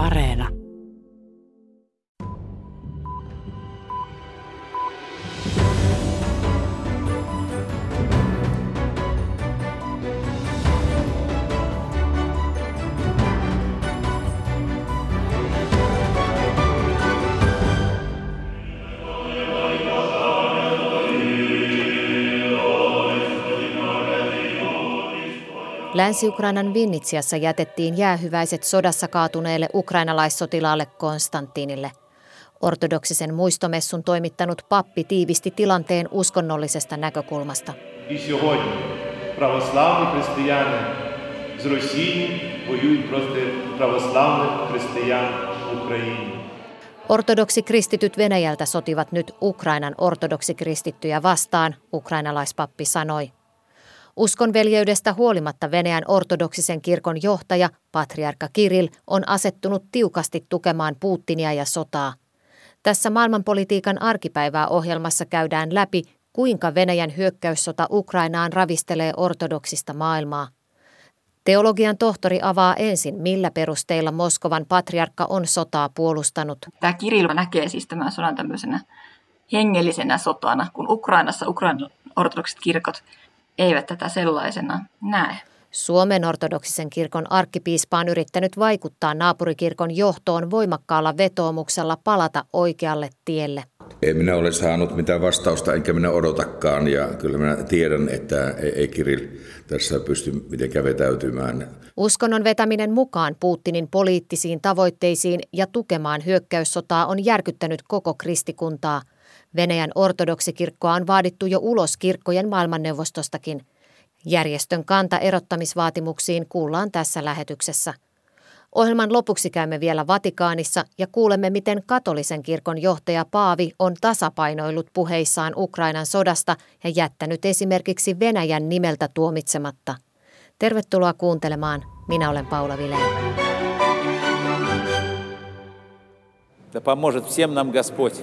Areena. Länsi-Ukrainan Vinnitsiassa jätettiin jäähyväiset sodassa kaatuneelle ukrainalaissotilaalle Konstantinille. Ortodoksisen muistomessun toimittanut pappi tiivisti tilanteen uskonnollisesta näkökulmasta. Ortodoksi kristityt Venäjältä sotivat nyt Ukrainan ortodoksi kristittyjä vastaan, ukrainalaispappi sanoi. Uskonveljeydestä huolimatta Venäjän ortodoksisen kirkon johtaja, patriarkka Kirill, on asettunut tiukasti tukemaan Putinia ja sotaa. Tässä maailmanpolitiikan arkipäivää ohjelmassa käydään läpi, kuinka Venäjän hyökkäyssota Ukrainaan ravistelee ortodoksista maailmaa. Teologian tohtori avaa ensin, millä perusteilla Moskovan patriarkka on sotaa puolustanut. Tämä Kirill näkee siis tämän sodan tämmöisenä hengellisenä sotana, kun Ukrainassa Ukrainan ortodoksit kirkot eivät tätä sellaisena näe. Suomen ortodoksisen kirkon arkkipiispa on yrittänyt vaikuttaa naapurikirkon johtoon voimakkaalla vetoomuksella palata oikealle tielle. Ei minä ole saanut mitään vastausta, enkä minä odotakaan, ja kyllä minä tiedän, että ei Kirill tässä pysty mitenkään vetäytymään. Uskonnon vetäminen mukaan Putinin poliittisiin tavoitteisiin ja tukemaan hyökkäyssotaa on järkyttänyt koko kristikuntaa – Venäjän ortodoksikirkkoa on vaadittu jo ulos kirkkojen maailmanneuvostostakin. Järjestön kanta erottamisvaatimuksiin kuullaan tässä lähetyksessä. Ohjelman lopuksi käymme vielä Vatikaanissa ja kuulemme, miten katolisen kirkon johtaja Paavi on tasapainoillut puheissaan Ukrainan sodasta ja jättänyt esimerkiksi Venäjän nimeltä tuomitsematta. Tervetuloa kuuntelemaan. Minä olen Paula Vileen. Да поможет всем нам Господь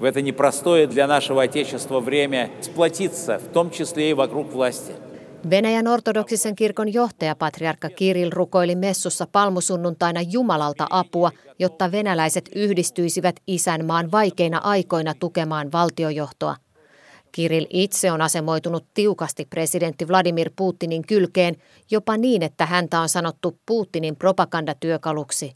в это непростое для нашего Отечества время сплотиться, в том числе и вокруг власти. Venäjän ortodoksisen kirkon johtaja patriarkka Kirill rukoili messussa palmusunnuntaina Jumalalta apua, jotta venäläiset yhdistyisivät isänmaan vaikeina aikoina tukemaan valtiojohtoa. Kirill itse on asemoitunut tiukasti presidentti Vladimir Putinin kylkeen, jopa niin, että häntä on sanottu Putinin propagandatyökaluksi.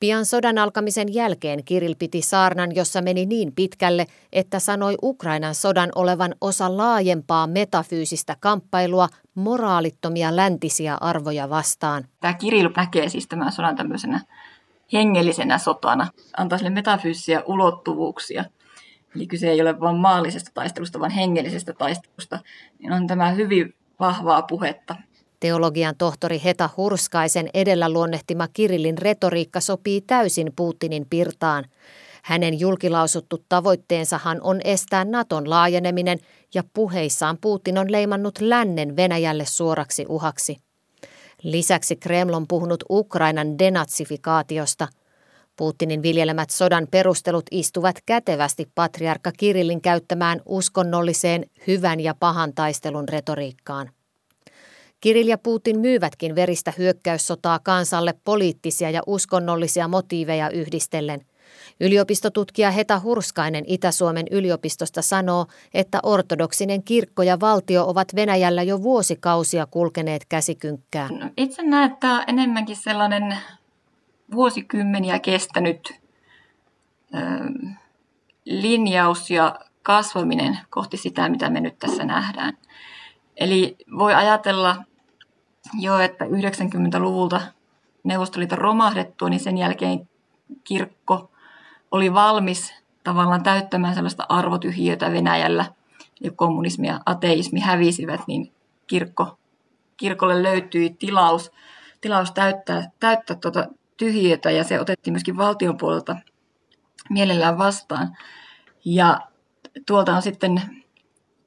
Pian sodan alkamisen jälkeen Kiril piti saarnan, jossa meni niin pitkälle, että sanoi Ukrainan sodan olevan osa laajempaa metafyysistä kamppailua moraalittomia läntisiä arvoja vastaan. Tämä Kiril näkee siis tämän sodan tämmöisenä hengellisenä sotana, antaa sille metafyysisiä ulottuvuuksia. Eli kyse ei ole vain maallisesta taistelusta, vaan hengellisestä taistelusta. Niin on tämä hyvin vahvaa puhetta Teologian tohtori Heta Hurskaisen edellä luonnehtima Kirillin retoriikka sopii täysin Putinin pirtaan. Hänen julkilausuttu tavoitteensahan on estää Naton laajeneminen ja puheissaan Putin on leimannut lännen Venäjälle suoraksi uhaksi. Lisäksi Kreml on puhunut Ukrainan denatsifikaatiosta. Putinin viljelemät sodan perustelut istuvat kätevästi patriarkka Kirillin käyttämään uskonnolliseen hyvän ja pahan taistelun retoriikkaan. Kirill ja Putin myyvätkin veristä hyökkäyssotaa kansalle poliittisia ja uskonnollisia motiiveja yhdistellen. Yliopistotutkija Heta Hurskainen Itä-Suomen yliopistosta sanoo, että ortodoksinen kirkko ja valtio ovat Venäjällä jo vuosikausia kulkeneet käsikynkkää. No, itse näen, että tämä enemmänkin sellainen vuosikymmeniä kestänyt ö, linjaus ja kasvaminen kohti sitä, mitä me nyt tässä nähdään. Eli voi ajatella Joo, että 90-luvulta Neuvostoliiton romahdettua, niin sen jälkeen kirkko oli valmis tavallaan täyttämään sellaista arvotyhjiötä Venäjällä. Ja kommunismi ja ateismi hävisivät, niin kirkko, kirkolle löytyi tilaus, tilaus täyttää, täyttää tuota tyhjiötä ja se otettiin myöskin valtion puolelta mielellään vastaan. Ja tuolta on sitten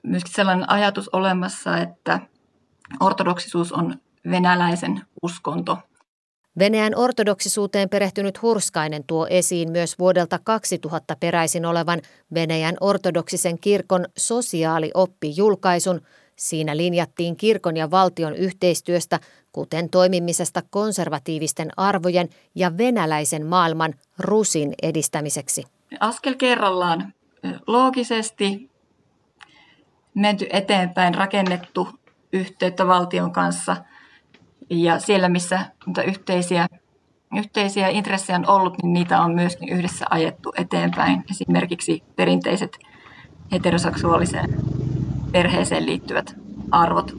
myöskin sellainen ajatus olemassa, että ortodoksisuus on venäläisen uskonto. Venäjän ortodoksisuuteen perehtynyt Hurskainen tuo esiin myös vuodelta 2000 peräisin olevan Venäjän ortodoksisen kirkon sosiaalioppi-julkaisun. Siinä linjattiin kirkon ja valtion yhteistyöstä, kuten toimimisesta konservatiivisten arvojen ja venäläisen maailman rusin edistämiseksi. Askel kerrallaan loogisesti menty eteenpäin, rakennettu yhteyttä valtion kanssa ja siellä, missä yhteisiä, yhteisiä intressejä on ollut, niin niitä on myöskin yhdessä ajettu eteenpäin. Esimerkiksi perinteiset heteroseksuaaliseen perheeseen liittyvät arvot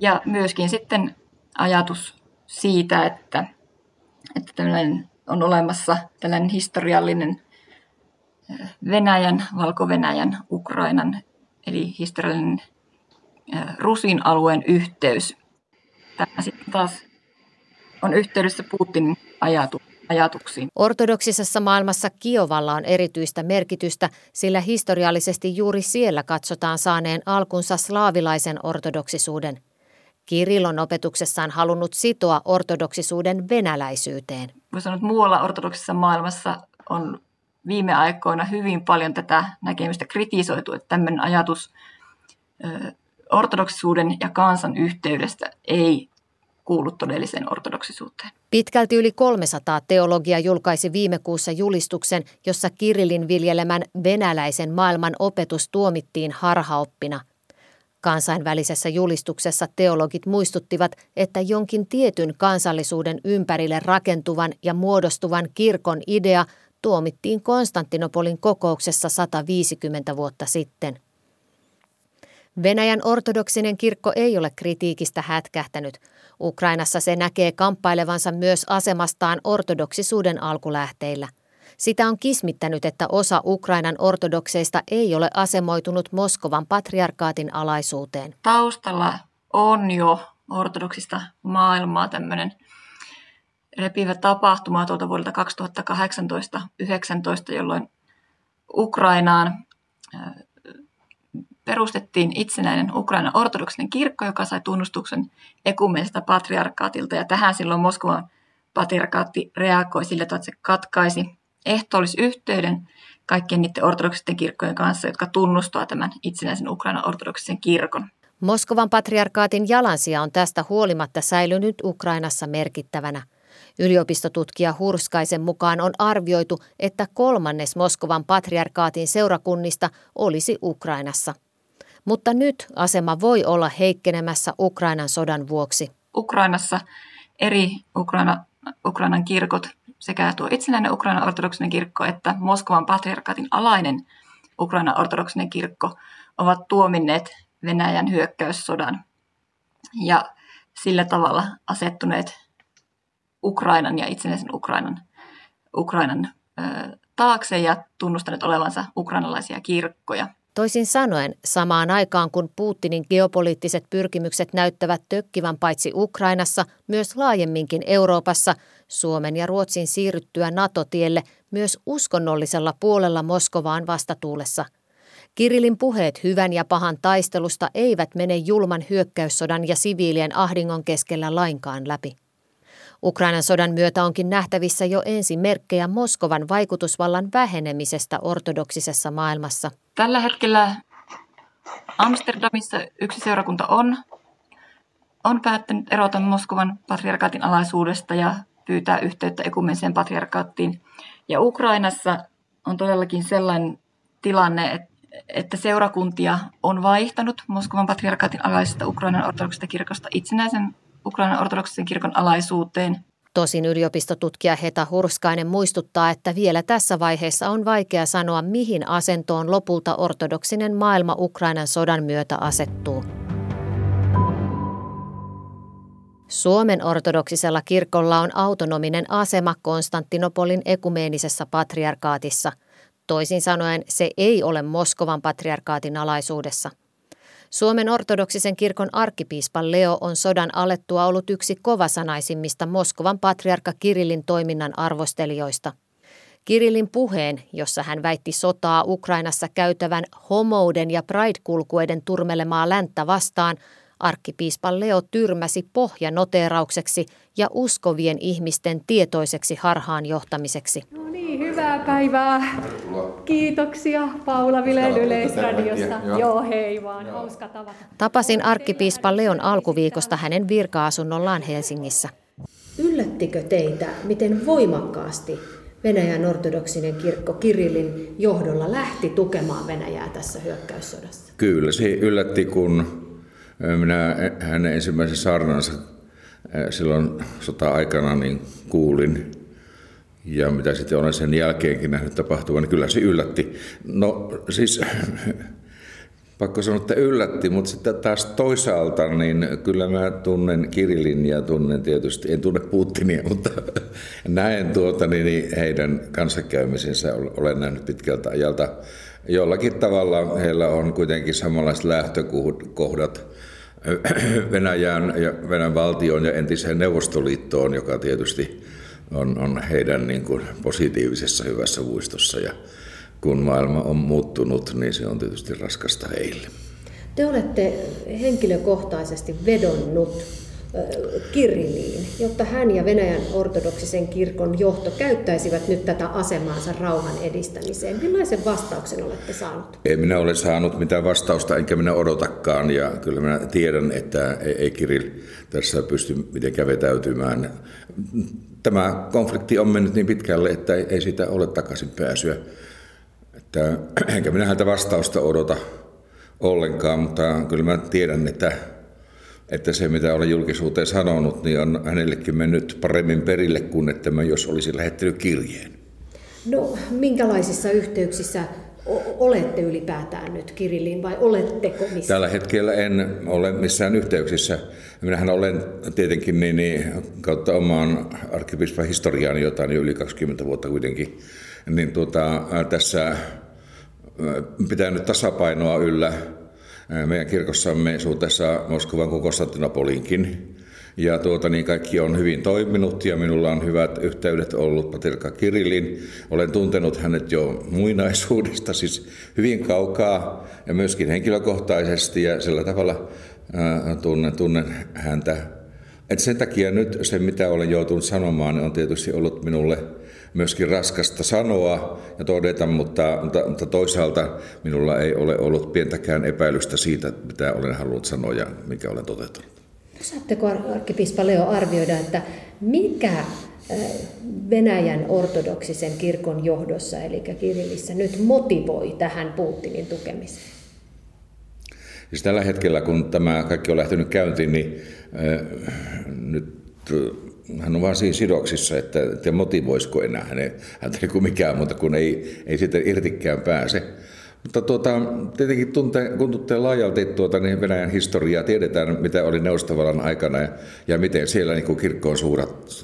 ja myöskin sitten ajatus siitä, että, että tällainen on olemassa tällainen historiallinen Venäjän, Valko-Venäjän, Ukrainan, eli historiallinen Rusin alueen yhteys. Tämä sitten taas on yhteydessä Putinin ajatu, ajatuksiin. Ortodoksisessa maailmassa Kiovalla on erityistä merkitystä, sillä historiallisesti juuri siellä katsotaan saaneen alkunsa slaavilaisen ortodoksisuuden. Kirill on opetuksessaan halunnut sitoa ortodoksisuuden venäläisyyteen. Voi sanoa, että muualla ortodoksisessa maailmassa on viime aikoina hyvin paljon tätä näkemystä kritisoitu, että tämmöinen ajatus ortodoksisuuden ja kansan yhteydestä ei kuulu todelliseen ortodoksisuuteen. Pitkälti yli 300 teologia julkaisi viime kuussa julistuksen, jossa Kirillin viljelemän venäläisen maailman opetus tuomittiin harhaoppina. Kansainvälisessä julistuksessa teologit muistuttivat, että jonkin tietyn kansallisuuden ympärille rakentuvan ja muodostuvan kirkon idea – tuomittiin Konstantinopolin kokouksessa 150 vuotta sitten. Venäjän ortodoksinen kirkko ei ole kritiikistä hätkähtänyt. Ukrainassa se näkee kamppailevansa myös asemastaan ortodoksisuuden alkulähteillä. Sitä on kismittänyt, että osa Ukrainan ortodokseista ei ole asemoitunut Moskovan patriarkaatin alaisuuteen. Taustalla on jo ortodoksista maailmaa tämmöinen repivä tapahtuma tuolta vuodelta 2018-2019, jolloin Ukrainaan perustettiin itsenäinen Ukrainan ortodoksinen kirkko, joka sai tunnustuksen ekumeelliselta patriarkaatilta. Ja tähän silloin Moskovan patriarkaatti reagoi sillä, että se katkaisi ehtoollisyhteyden kaikkien niiden ortodoksisten kirkkojen kanssa, jotka tunnustavat tämän itsenäisen Ukrainan ortodoksisen kirkon. Moskovan patriarkaatin jalansia on tästä huolimatta säilynyt Ukrainassa merkittävänä – Yliopistotutkija Hurskaisen mukaan on arvioitu, että kolmannes Moskovan patriarkaatin seurakunnista olisi Ukrainassa. Mutta nyt asema voi olla heikkenemässä Ukrainan sodan vuoksi. Ukrainassa eri Ukraina, Ukrainan kirkot, sekä tuo itsenäinen Ukrainan ortodoksinen kirkko että Moskovan patriarkaatin alainen Ukrainan ortodoksinen kirkko ovat tuominneet Venäjän hyökkäyssodan ja sillä tavalla asettuneet Ukrainan ja itsenäisen Ukrainan, Ukrainan ö, taakse ja tunnustaneet olevansa ukrainalaisia kirkkoja. Toisin sanoen, samaan aikaan kun Putinin geopoliittiset pyrkimykset näyttävät tökkivän paitsi Ukrainassa, myös laajemminkin Euroopassa, Suomen ja Ruotsin siirryttyä NATO-tielle myös uskonnollisella puolella Moskovaan vastatuulessa. Kirilin puheet hyvän ja pahan taistelusta eivät mene julman hyökkäyssodan ja siviilien ahdingon keskellä lainkaan läpi. Ukrainan sodan myötä onkin nähtävissä jo merkkejä Moskovan vaikutusvallan vähenemisestä ortodoksisessa maailmassa. Tällä hetkellä Amsterdamissa yksi seurakunta on, on päättänyt erota Moskovan patriarkaatin alaisuudesta ja pyytää yhteyttä ekumeniseen patriarkaattiin. Ja Ukrainassa on todellakin sellainen tilanne, että seurakuntia on vaihtanut Moskovan patriarkaatin alaisesta Ukrainan ortodoksista kirkosta itsenäisen Ukrainan ortodoksisen kirkon alaisuuteen. Tosin yliopistotutkija Heta Hurskainen muistuttaa, että vielä tässä vaiheessa on vaikea sanoa, mihin asentoon lopulta ortodoksinen maailma Ukrainan sodan myötä asettuu. Suomen ortodoksisella kirkolla on autonominen asema Konstantinopolin ekumeenisessa patriarkaatissa. Toisin sanoen se ei ole Moskovan patriarkaatin alaisuudessa – Suomen ortodoksisen kirkon arkkipiispa Leo on sodan alettua ollut yksi kovasanaisimmista Moskovan patriarkka Kirillin toiminnan arvostelijoista. Kirillin puheen, jossa hän väitti sotaa Ukrainassa käytävän homouden ja pride-kulkueiden turmelemaa länttä vastaan, arkkipiispa Leo tyrmäsi pohjanoteeraukseksi ja uskovien ihmisten tietoiseksi harhaan johtamiseksi. No niin, hyvää päivää. Kiitoksia Paula Vileen Yleisradiosta. Joo, hei vaan, hauska tavata. Tapasin arkkipiispa Leon alkuviikosta hänen virka-asunnollaan Helsingissä. Yllättikö teitä, miten voimakkaasti Venäjän ortodoksinen kirkko Kirillin johdolla lähti tukemaan Venäjää tässä hyökkäyssodassa? Kyllä, se yllätti, kun minä hänen ensimmäisen saarnansa silloin sota-aikana niin kuulin ja mitä sitten olen sen jälkeenkin nähnyt tapahtuvan, niin kyllä se yllätti. No siis pakko sanoa, että yllätti, mutta sitten taas toisaalta, niin kyllä mä tunnen Kirillin ja tunnen tietysti, en tunne Putinia, mutta näen tuota, niin, niin heidän kanssakäymisensä olen nähnyt pitkältä ajalta. Jollakin tavalla heillä on kuitenkin samanlaiset lähtökohdat Venäjän ja Venäjän valtion ja entiseen Neuvostoliittoon, joka tietysti on, on heidän niin kuin positiivisessa hyvässä muistossa. Ja kun maailma on muuttunut, niin se on tietysti raskasta heille. Te olette henkilökohtaisesti vedonnut Kiriliin, jotta hän ja Venäjän ortodoksisen kirkon johto käyttäisivät nyt tätä asemaansa rauhan edistämiseen. Millaisen vastauksen olette saanut? Ei minä ole saanut mitään vastausta, enkä minä odotakaan. Ja kyllä minä tiedän, että ei Kiril tässä pysty mitenkään vetäytymään. Tämä konflikti on mennyt niin pitkälle, että ei siitä ole takaisin pääsyä. Että, enkä minä häntä vastausta odota ollenkaan, mutta kyllä mä tiedän, että että se mitä olen julkisuuteen sanonut, niin on hänellekin mennyt paremmin perille kuin että mä jos olisi lähettänyt kirjeen. No minkälaisissa yhteyksissä olette ylipäätään nyt Kirillin vai oletteko missä? Tällä hetkellä en ole missään yhteyksissä. Minähän olen tietenkin niin, niin kautta omaan arkkipiispan historiaani jotain jo yli 20 vuotta kuitenkin, niin tuota, tässä pitää nyt tasapainoa yllä meidän kirkossamme suhteessa Moskovan kuin Konstantinopolinkin. Ja tuota, niin kaikki on hyvin toiminut ja minulla on hyvät yhteydet ollut Patilka Kirillin. Olen tuntenut hänet jo muinaisuudesta, siis hyvin kaukaa ja myöskin henkilökohtaisesti ja sillä tavalla ää, tunnen, tunnen häntä. Et sen takia nyt se, mitä olen joutunut sanomaan, on tietysti ollut minulle myöskin raskasta sanoa ja todeta, mutta, mutta, mutta toisaalta minulla ei ole ollut pientäkään epäilystä siitä, mitä olen halunnut sanoa ja mikä olen toteuttanut. Osaatteko arkkipiispa Leo arvioida, että mikä Venäjän ortodoksisen kirkon johdossa, eli Kirillissä, nyt motivoi tähän Putinin tukemiseen? Siis tällä hetkellä, kun tämä kaikki on lähtenyt käyntiin, niin äh, nyt hän on vaan siinä sidoksissa, että, että motivoisiko enää hänen, häntä niin kuin mikään, mutta kun ei, ei siitä irtikään pääse. Mutta tuota, tietenkin tunte, kun tuntee laajalti tuota, niin Venäjän historiaa, tiedetään mitä oli Neuvostovallan aikana ja, ja miten siellä niin kirkkoon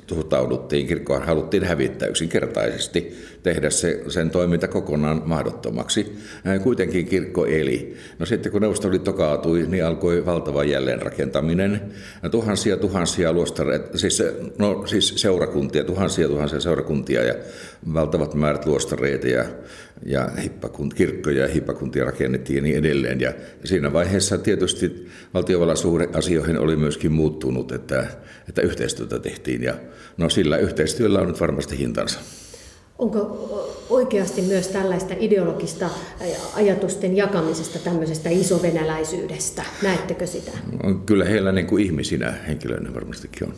suhtauduttiin. Kirkkoon haluttiin hävittää yksinkertaisesti, tehdä se, sen toiminta kokonaan mahdottomaksi. Kuitenkin kirkko eli. No sitten kun Neuvostoliitto kaatui, niin alkoi valtava jälleenrakentaminen. Tuhansia tuhansia luostareita, siis, no, siis seurakuntia, tuhansia tuhansia seurakuntia ja valtavat määrät luostareita ja, ja hippakunt, kirkkoja ja hippakuntia rakennettiin ja niin edelleen. Ja siinä vaiheessa tietysti valtiovallan suhde asioihin oli myöskin muuttunut, että, että yhteistyötä tehtiin ja no sillä yhteistyöllä on nyt varmasti hintansa. Onko oikeasti myös tällaista ideologista ajatusten jakamisesta, tämmöisestä isovenäläisyydestä? Näettekö sitä? Kyllä heillä niin kuin ihmisinä henkilöinä varmastikin on.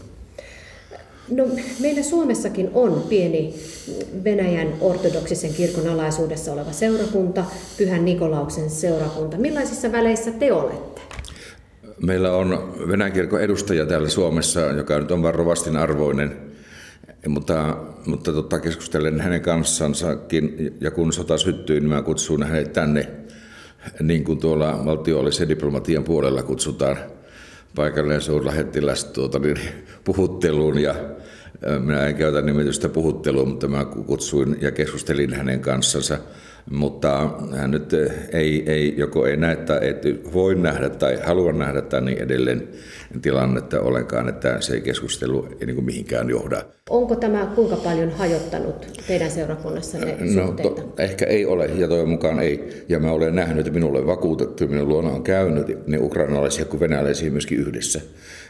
No, meillä Suomessakin on pieni Venäjän ortodoksisen kirkon alaisuudessa oleva seurakunta, Pyhän Nikolauksen seurakunta. Millaisissa väleissä te olette? Meillä on Venäjän kirkon edustaja täällä Suomessa, joka nyt on varovastin arvoinen, mutta, mutta tota, keskustelen hänen kanssansakin, ja kun sota syttyi, niin mä kutsuin hänet tänne, niin kuin tuolla valtiollisen diplomatian puolella kutsutaan paikallinen suurlähettiläs tuota, niin, puhutteluun ja minä en käytä nimitystä puhuttelua, mutta mä kutsuin ja keskustelin hänen kanssansa mutta hän nyt ei, ei, joko ei näe tai ei voi nähdä tai halua nähdä tai niin edelleen tilannetta ollenkaan, että se keskustelu ei niin kuin mihinkään johda. Onko tämä kuinka paljon hajottanut teidän seurakunnassanne no, to, ehkä ei ole ja toivon mukaan ei. Ja mä olen nähnyt, että minulle vakuutettu, minun luona on käynyt niin ukrainalaisia kuin venäläisiä myöskin yhdessä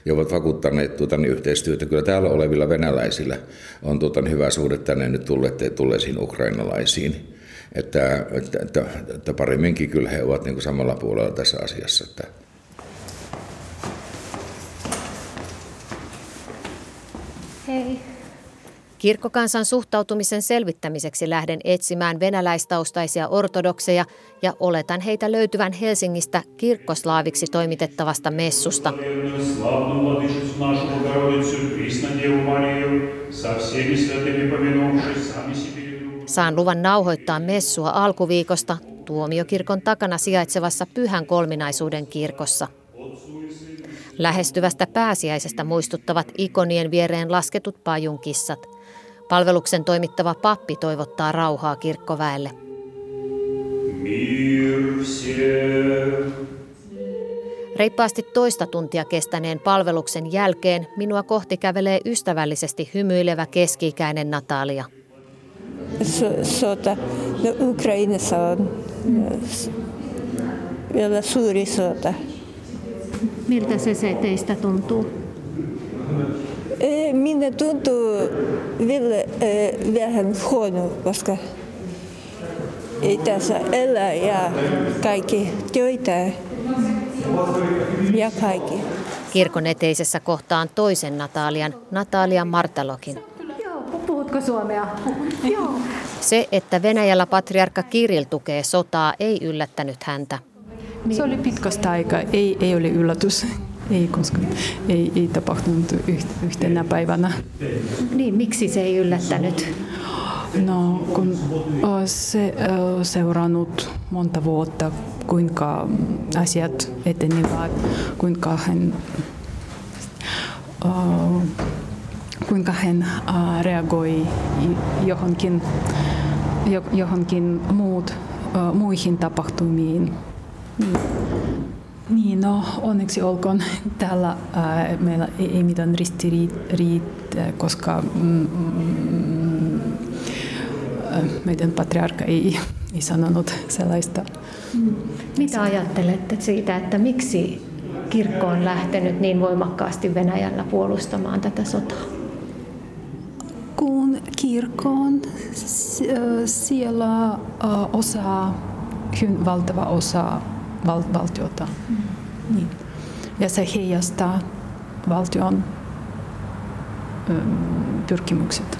ja ovat vakuuttaneet tuota, niin yhteistyötä. Kyllä täällä olevilla venäläisillä on tuota, niin hyvä suhde tänne nyt tulleet, tulleisiin ukrainalaisiin. Että, että, että, että paremminkin kyllä he ovat niin kuin samalla puolella tässä asiassa. Että. Hei. Kirkkokansan suhtautumisen selvittämiseksi lähden etsimään venäläistaustaisia ortodokseja ja oletan heitä löytyvän Helsingistä kirkkoslaaviksi toimitettavasta messusta. Saan luvan nauhoittaa messua alkuviikosta tuomiokirkon takana sijaitsevassa Pyhän kolminaisuuden kirkossa. Lähestyvästä pääsiäisestä muistuttavat ikonien viereen lasketut pajunkissat. Palveluksen toimittava pappi toivottaa rauhaa kirkkoväelle. Reippaasti toista tuntia kestäneen palveluksen jälkeen minua kohti kävelee ystävällisesti hymyilevä keski-ikäinen Natalia. Sota, no Ukrainassa on vielä suuri sota. Miltä se, se teistä tuntuu? Minä tuntuu vielä vähän huono, koska ei tässä elää ja kaikki töitä ja kaikki. Kirkon eteisessä kohtaan toisen Natalian, Natalia Martalokin. Joo, puhutko suomea? Joo. Se, että Venäjällä patriarkka Kiril tukee sotaa, ei yllättänyt häntä. Se oli pitkästä aikaa, ei, ei ole yllätys. Ei, koska ei, ei tapahtunut yhtenä päivänä. Niin, miksi se ei yllättänyt? No, kun se seurannut monta vuotta, kuinka asiat etenivät, kuinka hän, kuinka hän reagoi johonkin, johonkin muut, muihin tapahtumiin. Niin. Niin, no onneksi olkoon täällä ää, meillä ei, ei mitään ristiriitä, koska mm, mm, meidän patriarkka ei, ei sanonut sellaista. Mitä ajattelette siitä, että miksi kirkko on lähtenyt niin voimakkaasti Venäjällä puolustamaan tätä sotaa? Kun kirkko on siellä osa, valtava osa val, valtiota. Mm. Niin. Ja se heijastaa valtion ö, pyrkimykset.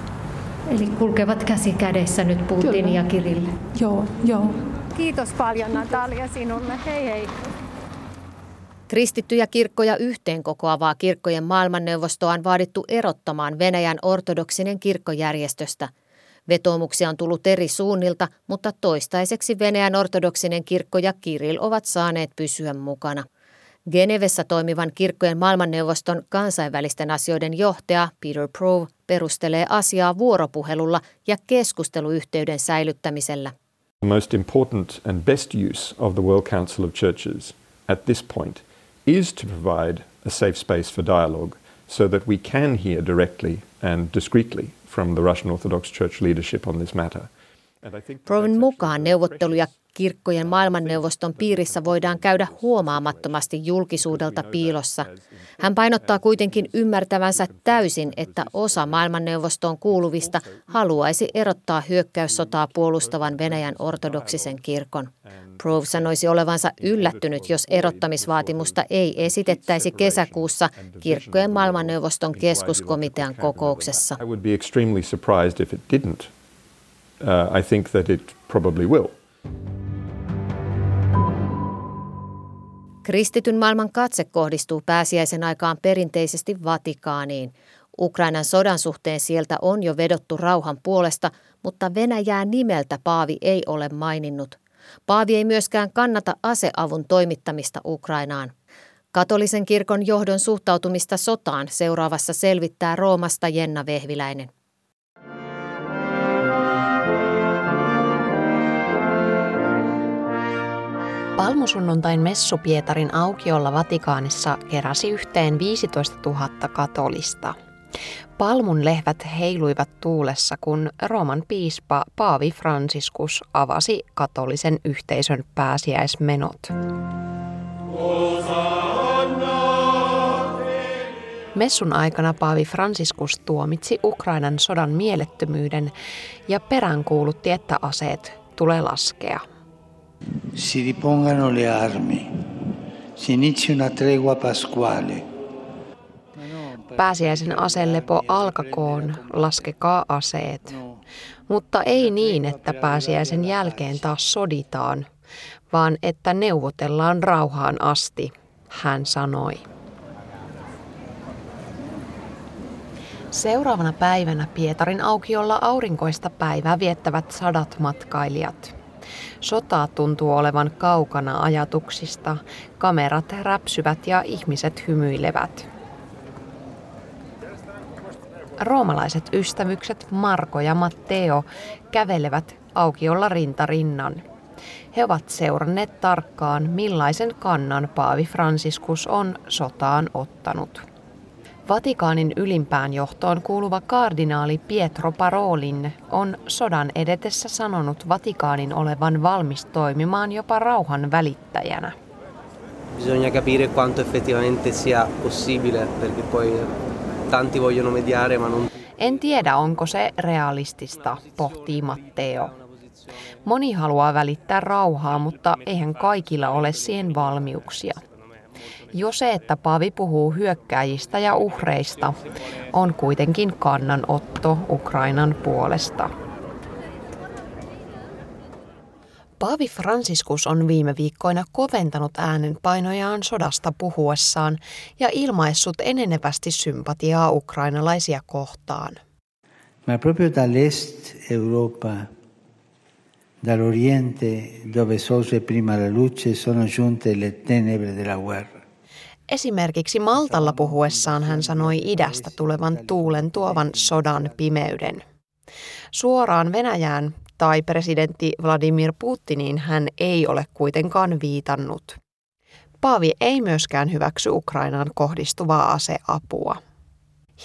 Eli kulkevat käsi kädessä nyt Putin Kyllä. ja Kirille. Joo, joo. Kiitos paljon Natalia sinulle. Hei hei. Kristittyjä kirkkoja yhteen kokoavaa kirkkojen maailmanneuvostoa on vaadittu erottamaan Venäjän ortodoksinen kirkkojärjestöstä – Vetoomuksia on tullut eri suunnilta, mutta toistaiseksi Venäjän ortodoksinen kirkko ja Kirill ovat saaneet pysyä mukana. Genevessä toimivan kirkkojen maailmanneuvoston kansainvälisten asioiden johtaja Peter Prove perustelee asiaa vuoropuhelulla ja keskusteluyhteyden säilyttämisellä. The most important and best use of the World Council of Churches at this point is to provide a safe space for dialogue so that we can hear directly and discreetly from the Russian Orthodox Church leadership on this matter. Provin mukaan neuvotteluja kirkkojen maailmanneuvoston piirissä voidaan käydä huomaamattomasti julkisuudelta piilossa. Hän painottaa kuitenkin ymmärtävänsä täysin, että osa maailmanneuvostoon kuuluvista haluaisi erottaa hyökkäyssotaa puolustavan Venäjän ortodoksisen kirkon. Prove sanoisi olevansa yllättynyt, jos erottamisvaatimusta ei esitettäisi kesäkuussa kirkkojen maailmanneuvoston keskuskomitean kokouksessa. I would be extremely surprised if it didn't. Uh, I think that it probably will. Kristityn maailman katse kohdistuu pääsiäisen aikaan perinteisesti Vatikaaniin. Ukrainan sodan suhteen sieltä on jo vedottu rauhan puolesta, mutta Venäjää nimeltä Paavi ei ole maininnut. Paavi ei myöskään kannata aseavun toimittamista Ukrainaan. Katolisen kirkon johdon suhtautumista sotaan seuraavassa selvittää Roomasta Jenna Vehviläinen. Palmusunnuntain messu Pietarin aukiolla Vatikaanissa keräsi yhteen 15 000 katolista. Palmun lehvät heiluivat tuulessa, kun Rooman piispa Paavi Franciscus avasi katolisen yhteisön pääsiäismenot. Messun aikana Paavi Franciscus tuomitsi Ukrainan sodan mielettömyyden ja peräänkuulutti, että aseet tulee laskea. Si ripongano le armi. Si inizi una tregua pasquale. Pääsiäisen aselepo alkakoon, laskekaa aseet. Mutta ei niin, että pääsiäisen jälkeen taas soditaan, vaan että neuvotellaan rauhaan asti, hän sanoi. Seuraavana päivänä Pietarin aukiolla aurinkoista päivää viettävät sadat matkailijat. Sota tuntuu olevan kaukana ajatuksista, kamerat räpsyvät ja ihmiset hymyilevät. Roomalaiset ystävykset Marko ja Matteo kävelevät aukiolla rintarinnan. He ovat seuranneet tarkkaan, millaisen kannan Paavi Franciscus on sotaan ottanut. Vatikaanin ylimpään johtoon kuuluva kardinaali Pietro Parolin on sodan edetessä sanonut Vatikaanin olevan valmis toimimaan jopa rauhan välittäjänä. Bisogna capire quanto effettivamente sia possibile, perché poi tanti vogliono mediare, ma non... En tiedä, onko se realistista, pohtii Matteo. Moni haluaa välittää rauhaa, mutta eihän kaikilla ole siihen valmiuksia. Jo se, että Paavi puhuu hyökkäjistä ja uhreista, on kuitenkin kannanotto Ukrainan puolesta. Paavi Franciscus on viime viikkoina koventanut äänenpainojaan sodasta puhuessaan ja ilmaissut enenevästi sympatiaa ukrainalaisia kohtaan. Ma proprio dall'est Europa, dall'Oriente, dove sorge prima la luce, sono giunte le tenebre della guerra. Esimerkiksi Maltalla puhuessaan hän sanoi idästä tulevan tuulen tuovan sodan pimeyden. Suoraan Venäjään tai presidentti Vladimir Putiniin hän ei ole kuitenkaan viitannut. Paavi ei myöskään hyväksy Ukrainaan kohdistuvaa aseapua.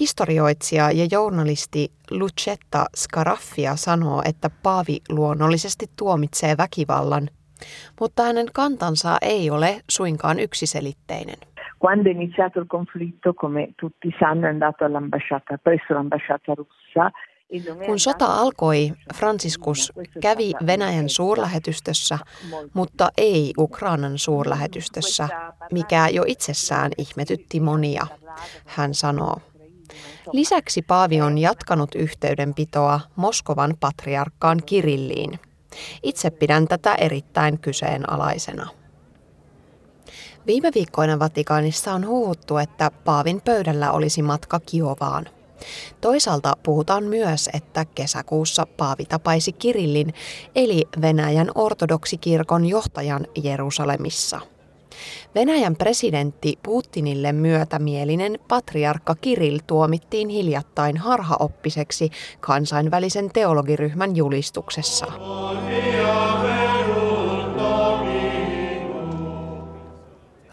Historioitsija ja journalisti Lucetta Scaraffia sanoo, että Paavi luonnollisesti tuomitsee väkivallan, mutta hänen kantansa ei ole suinkaan yksiselitteinen. Quando è iniziato il conflitto, come tutti sanno, è andato all'ambasciata, presso l'ambasciata russa kun sota alkoi, Franciscus kävi Venäjän suurlähetystössä, mutta ei Ukrainan suurlähetystössä, mikä jo itsessään ihmetytti monia, hän sanoo. Lisäksi Paavi on jatkanut yhteydenpitoa Moskovan patriarkkaan Kirilliin. Itse pidän tätä erittäin kyseenalaisena. Viime viikkoina Vatikaanissa on huhuttu, että Paavin pöydällä olisi matka Kiovaan. Toisaalta puhutaan myös, että kesäkuussa Paavi tapaisi Kirillin, eli Venäjän ortodoksikirkon johtajan Jerusalemissa. Venäjän presidentti Putinille myötämielinen patriarkka Kirill tuomittiin hiljattain harhaoppiseksi kansainvälisen teologiryhmän julistuksessa.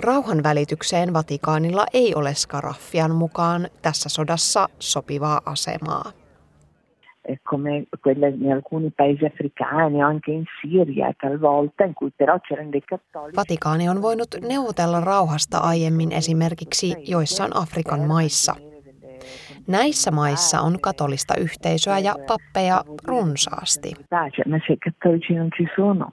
Rauhanvälitykseen Vatikaanilla ei ole Skaraffian mukaan tässä sodassa sopivaa asemaa. come quelle in alcuni paesi africani o anche in Siria talvolta, in cui però c'erano dei cattolici. Vatikaani on voinut neuvotella rauhasta aiemmin esimerkiksi joissain Afrikan maissa. Näissä maissa on katolista yhteisöä ja pappeja runsaasti. Ma se cattolici non ci sono,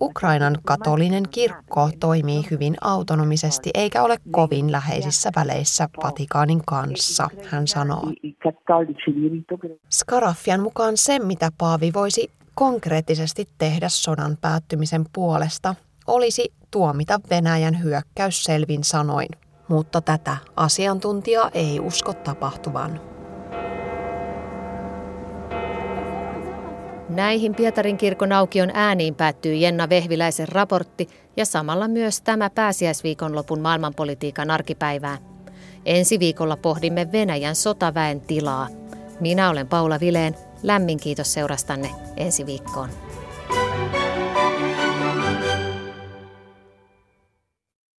Ukrainan katolinen kirkko toimii hyvin autonomisesti eikä ole kovin läheisissä väleissä Vatikaanin kanssa, hän sanoo. Skarafian mukaan se, mitä Paavi voisi konkreettisesti tehdä sodan päättymisen puolesta, olisi tuomita Venäjän hyökkäys selvin sanoin. Mutta tätä asiantuntija ei usko tapahtuvan. Näihin Pietarin kirkon aukion ääniin päättyy Jenna Vehviläisen raportti ja samalla myös tämä pääsiäisviikonlopun maailmanpolitiikan arkipäivää. Ensi viikolla pohdimme Venäjän sotaväen tilaa. Minä olen Paula Vileen. Lämmin kiitos seurastanne ensi viikkoon.